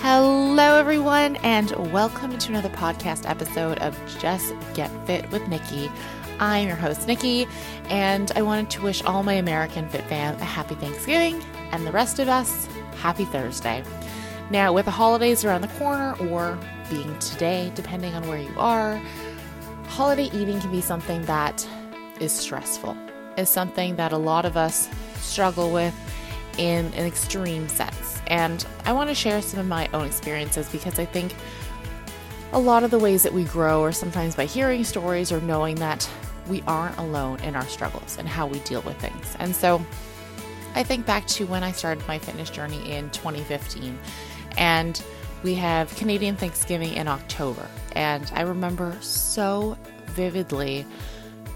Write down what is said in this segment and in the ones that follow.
Hello, everyone, and welcome to another podcast episode of Just Get Fit with Nikki. I'm your host, Nikki, and I wanted to wish all my American Fit fans a happy Thanksgiving and the rest of us happy Thursday. Now, with the holidays around the corner or being today, depending on where you are, holiday eating can be something that is stressful, is something that a lot of us struggle with in an extreme sense. And I want to share some of my own experiences because I think a lot of the ways that we grow are sometimes by hearing stories or knowing that we aren't alone in our struggles and how we deal with things. And so I think back to when I started my fitness journey in 2015, and we have Canadian Thanksgiving in October. And I remember so vividly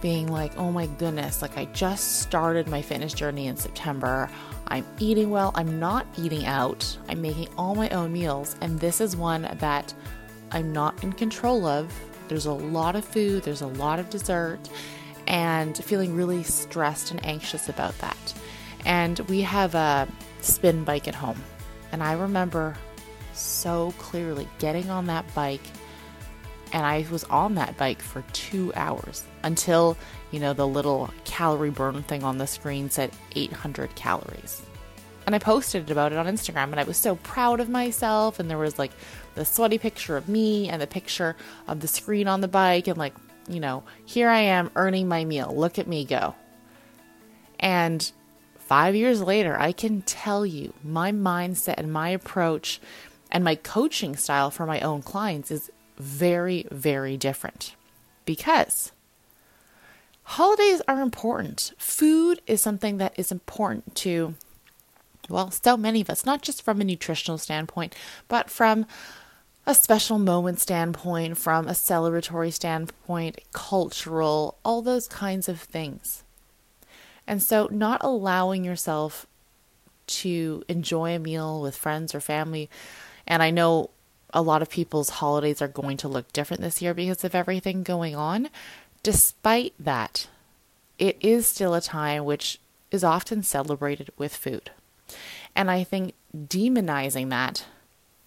being like, oh my goodness, like I just started my fitness journey in September. I'm eating well, I'm not eating out, I'm making all my own meals, and this is one that I'm not in control of. There's a lot of food, there's a lot of dessert, and feeling really stressed and anxious about that. And we have a spin bike at home. And I remember so clearly getting on that bike and I was on that bike for two hours until, you know, the little calorie burn thing on the screen said 800 calories. And I posted about it on Instagram and I was so proud of myself. And there was like the sweaty picture of me and the picture of the screen on the bike. And like, you know, here I am earning my meal. Look at me go. And five years later, I can tell you my mindset and my approach and my coaching style for my own clients is very, very different because holidays are important. Food is something that is important to, well, so many of us, not just from a nutritional standpoint, but from a special moment standpoint, from a celebratory standpoint, cultural, all those kinds of things. And so, not allowing yourself to enjoy a meal with friends or family, and I know a lot of people's holidays are going to look different this year because of everything going on. Despite that, it is still a time which is often celebrated with food. And I think demonizing that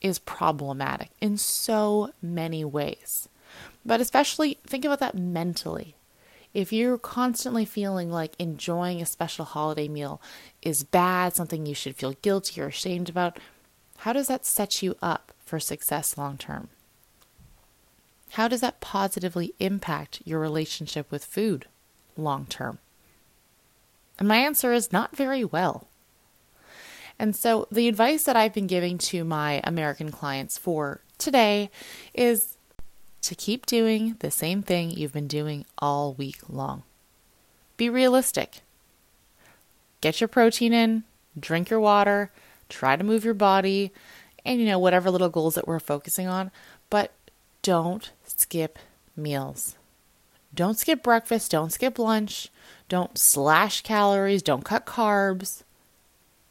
is problematic in so many ways. But especially think about that mentally. If you're constantly feeling like enjoying a special holiday meal is bad, something you should feel guilty or ashamed about, how does that set you up for success long term? How does that positively impact your relationship with food long term? And my answer is not very well. And so, the advice that I've been giving to my American clients for today is to keep doing the same thing you've been doing all week long. Be realistic. Get your protein in, drink your water, try to move your body, and you know, whatever little goals that we're focusing on, but don't skip meals. Don't skip breakfast, don't skip lunch, don't slash calories, don't cut carbs.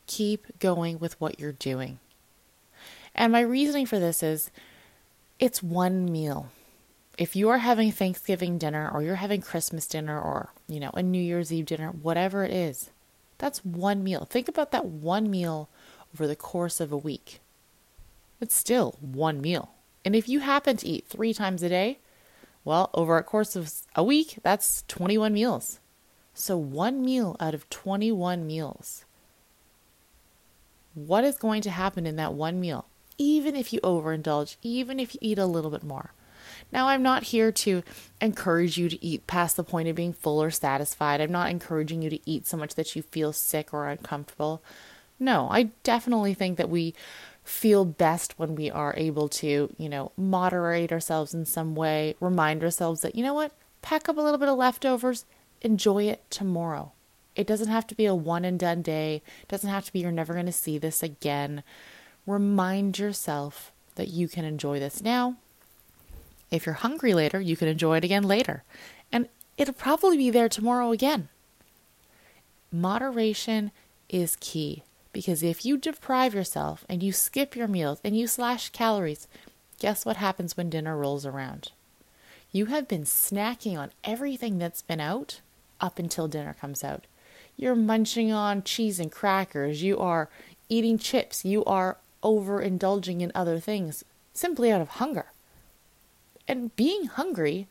Keep going with what you're doing. And my reasoning for this is it's one meal. If you are having Thanksgiving dinner or you're having Christmas dinner or, you know, a New Year's Eve dinner, whatever it is, that's one meal. Think about that one meal over the course of a week. It's still one meal. And if you happen to eat three times a day, well, over a course of a week, that's 21 meals. So, one meal out of 21 meals. What is going to happen in that one meal? Even if you overindulge, even if you eat a little bit more. Now, I'm not here to encourage you to eat past the point of being full or satisfied. I'm not encouraging you to eat so much that you feel sick or uncomfortable. No, I definitely think that we feel best when we are able to, you know, moderate ourselves in some way, remind ourselves that, you know what, pack up a little bit of leftovers, enjoy it tomorrow. It doesn't have to be a one and done day. It doesn't have to be you're never going to see this again. Remind yourself that you can enjoy this now. If you're hungry later, you can enjoy it again later. And it'll probably be there tomorrow again. Moderation is key. Because if you deprive yourself and you skip your meals and you slash calories, guess what happens when dinner rolls around? You have been snacking on everything that's been out up until dinner comes out. You're munching on cheese and crackers. You are eating chips. You are overindulging in other things simply out of hunger. And being hungry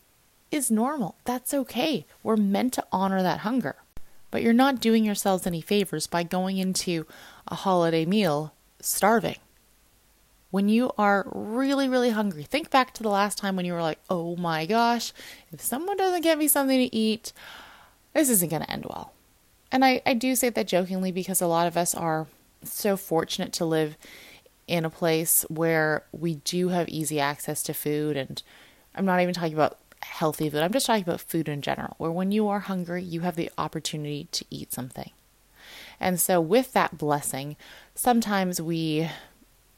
is normal. That's okay. We're meant to honor that hunger. But you're not doing yourselves any favors by going into a holiday meal starving. When you are really, really hungry, think back to the last time when you were like, oh my gosh, if someone doesn't get me something to eat, this isn't going to end well. And I, I do say that jokingly because a lot of us are so fortunate to live in a place where we do have easy access to food. And I'm not even talking about healthy food, I'm just talking about food in general, where when you are hungry, you have the opportunity to eat something. And so, with that blessing, sometimes we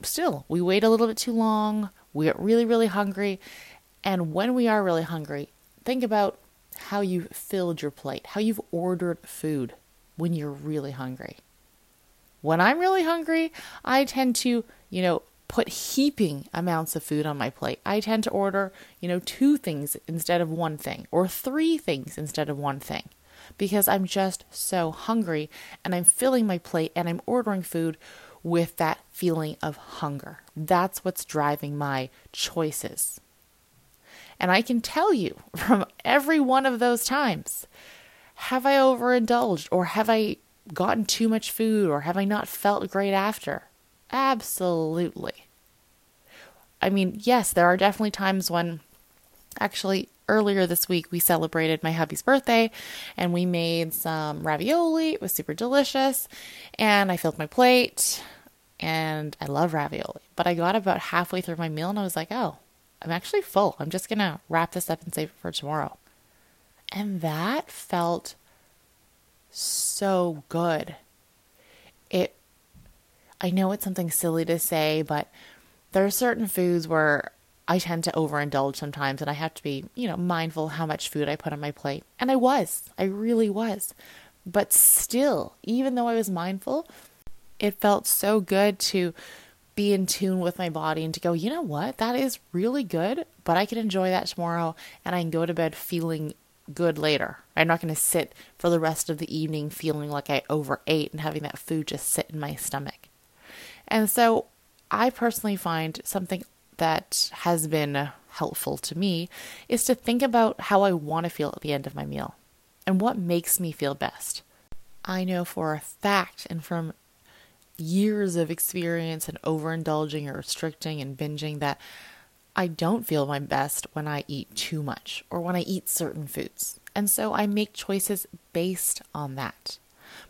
still we wait a little bit too long we get really really hungry and when we are really hungry think about how you've filled your plate how you've ordered food when you're really hungry when i'm really hungry i tend to you know put heaping amounts of food on my plate i tend to order you know two things instead of one thing or three things instead of one thing because i'm just so hungry and i'm filling my plate and i'm ordering food with that feeling of hunger. That's what's driving my choices. And I can tell you from every one of those times have I overindulged or have I gotten too much food or have I not felt great after? Absolutely. I mean, yes, there are definitely times when actually earlier this week we celebrated my hubby's birthday and we made some ravioli. It was super delicious and I filled my plate and I love ravioli. But I got about halfway through my meal and I was like, oh, I'm actually full. I'm just going to wrap this up and save it for tomorrow. And that felt so good. It, I know it's something silly to say, but there are certain foods where I tend to overindulge sometimes and I have to be, you know, mindful how much food I put on my plate. And I was, I really was. But still, even though I was mindful, it felt so good to be in tune with my body and to go, you know what, that is really good, but I can enjoy that tomorrow and I can go to bed feeling good later. I'm not going to sit for the rest of the evening feeling like I overate and having that food just sit in my stomach. And so I personally find something that has been helpful to me is to think about how I want to feel at the end of my meal and what makes me feel best. I know for a fact and from years of experience and overindulging or restricting and binging that I don't feel my best when I eat too much or when I eat certain foods. And so I make choices based on that.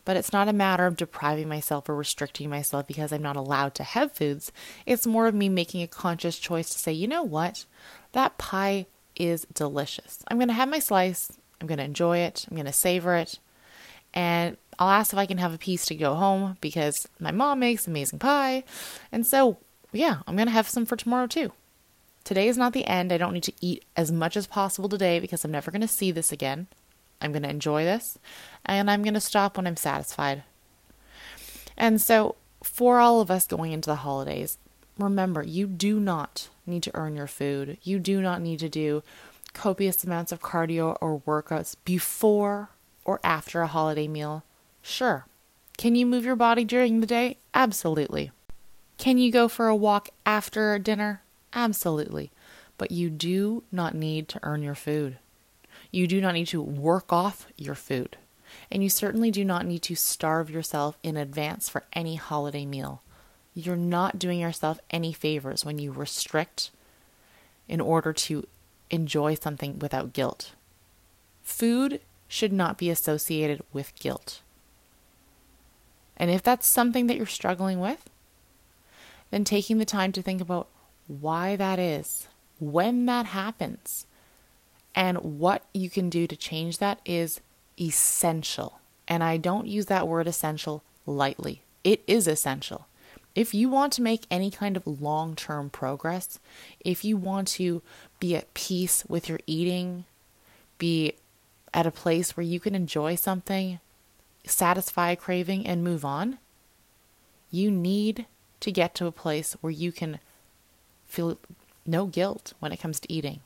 But it's not a matter of depriving myself or restricting myself because I'm not allowed to have foods. It's more of me making a conscious choice to say, you know what? That pie is delicious. I'm going to have my slice. I'm going to enjoy it. I'm going to savor it. And I'll ask if I can have a piece to go home because my mom makes amazing pie. And so, yeah, I'm going to have some for tomorrow too. Today is not the end. I don't need to eat as much as possible today because I'm never going to see this again. I'm going to enjoy this and I'm going to stop when I'm satisfied. And so, for all of us going into the holidays, remember you do not need to earn your food. You do not need to do copious amounts of cardio or workouts before or after a holiday meal. Sure. Can you move your body during the day? Absolutely. Can you go for a walk after dinner? Absolutely. But you do not need to earn your food. You do not need to work off your food. And you certainly do not need to starve yourself in advance for any holiday meal. You're not doing yourself any favors when you restrict in order to enjoy something without guilt. Food should not be associated with guilt. And if that's something that you're struggling with, then taking the time to think about why that is, when that happens, and what you can do to change that is essential. And I don't use that word essential lightly, it is essential. If you want to make any kind of long term progress, if you want to be at peace with your eating, be at a place where you can enjoy something satisfy a craving and move on, you need to get to a place where you can feel no guilt when it comes to eating.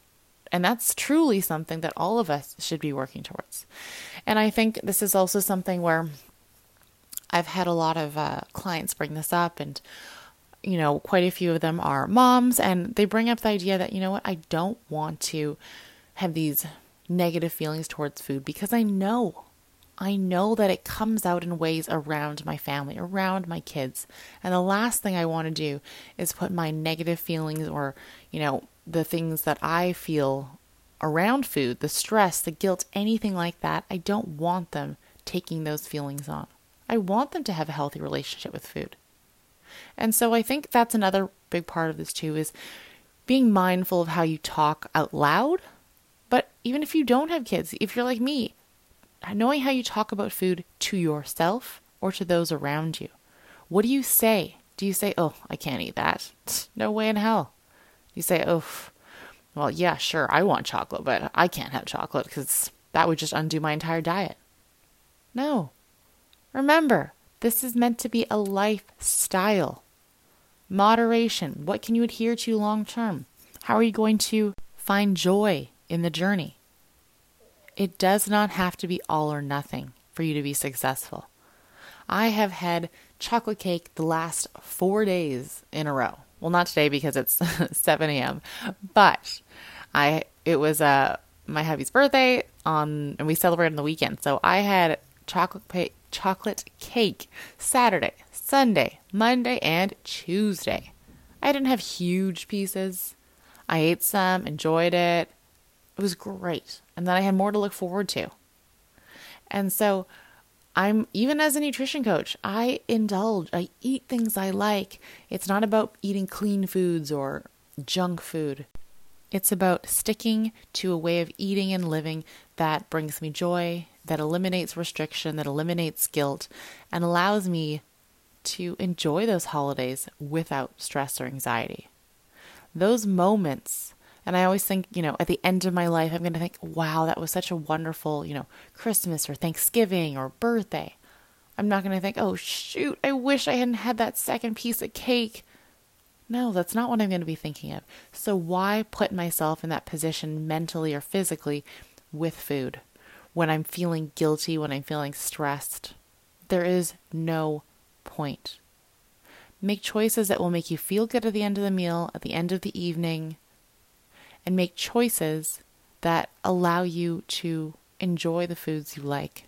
And that's truly something that all of us should be working towards. And I think this is also something where I've had a lot of uh, clients bring this up, and you know, quite a few of them are moms, and they bring up the idea that, you know what, I don't want to have these negative feelings towards food because I know, I know that it comes out in ways around my family, around my kids. And the last thing I want to do is put my negative feelings or, you know, the things that I feel around food, the stress, the guilt, anything like that. I don't want them taking those feelings on. I want them to have a healthy relationship with food. And so I think that's another big part of this too is being mindful of how you talk out loud. But even if you don't have kids, if you're like me, knowing how you talk about food to yourself or to those around you. What do you say? Do you say, "Oh, I can't eat that"? No way in hell. You say, "Oh, well, yeah, sure, I want chocolate, but I can't have chocolate because that would just undo my entire diet." No. Remember, this is meant to be a lifestyle. Moderation. What can you adhere to long term? How are you going to find joy in the journey? It does not have to be all or nothing for you to be successful. I have had chocolate cake the last four days in a row. Well, not today because it's 7 a.m., but I it was uh, my hubby's birthday on, and we celebrated on the weekend. So I had chocolate chocolate cake Saturday, Sunday, Monday, and Tuesday. I didn't have huge pieces. I ate some, enjoyed it. It was great. And that I had more to look forward to. And so I'm even as a nutrition coach, I indulge, I eat things I like. It's not about eating clean foods or junk food. It's about sticking to a way of eating and living that brings me joy, that eliminates restriction, that eliminates guilt, and allows me to enjoy those holidays without stress or anxiety. Those moments, and I always think, you know, at the end of my life, I'm going to think, wow, that was such a wonderful, you know, Christmas or Thanksgiving or birthday. I'm not going to think, oh, shoot, I wish I hadn't had that second piece of cake. No, that's not what I'm going to be thinking of. So, why put myself in that position mentally or physically with food? when I'm feeling guilty, when I'm feeling stressed. There is no point. Make choices that will make you feel good at the end of the meal, at the end of the evening, and make choices that allow you to enjoy the foods you like.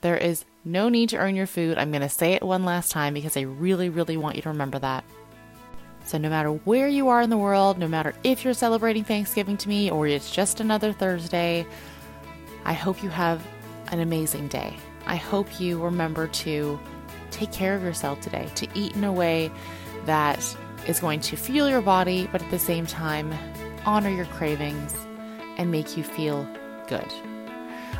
There is no need to earn your food. I'm going to say it one last time because I really, really want you to remember that. So, no matter where you are in the world, no matter if you're celebrating Thanksgiving to me or it's just another Thursday, I hope you have an amazing day. I hope you remember to take care of yourself today, to eat in a way that is going to fuel your body, but at the same time, honor your cravings and make you feel good.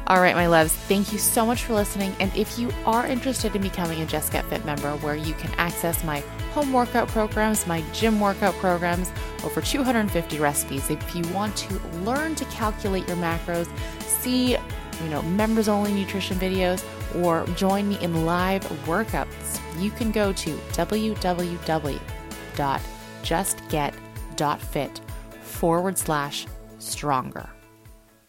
All right, my loves, thank you so much for listening. And if you are interested in becoming a Just Get Fit member, where you can access my home workout programs, my gym workout programs, over 250 recipes, if you want to learn to calculate your macros, see, you know, members only nutrition videos or join me in live workouts, you can go to www.justget.fit forward slash stronger.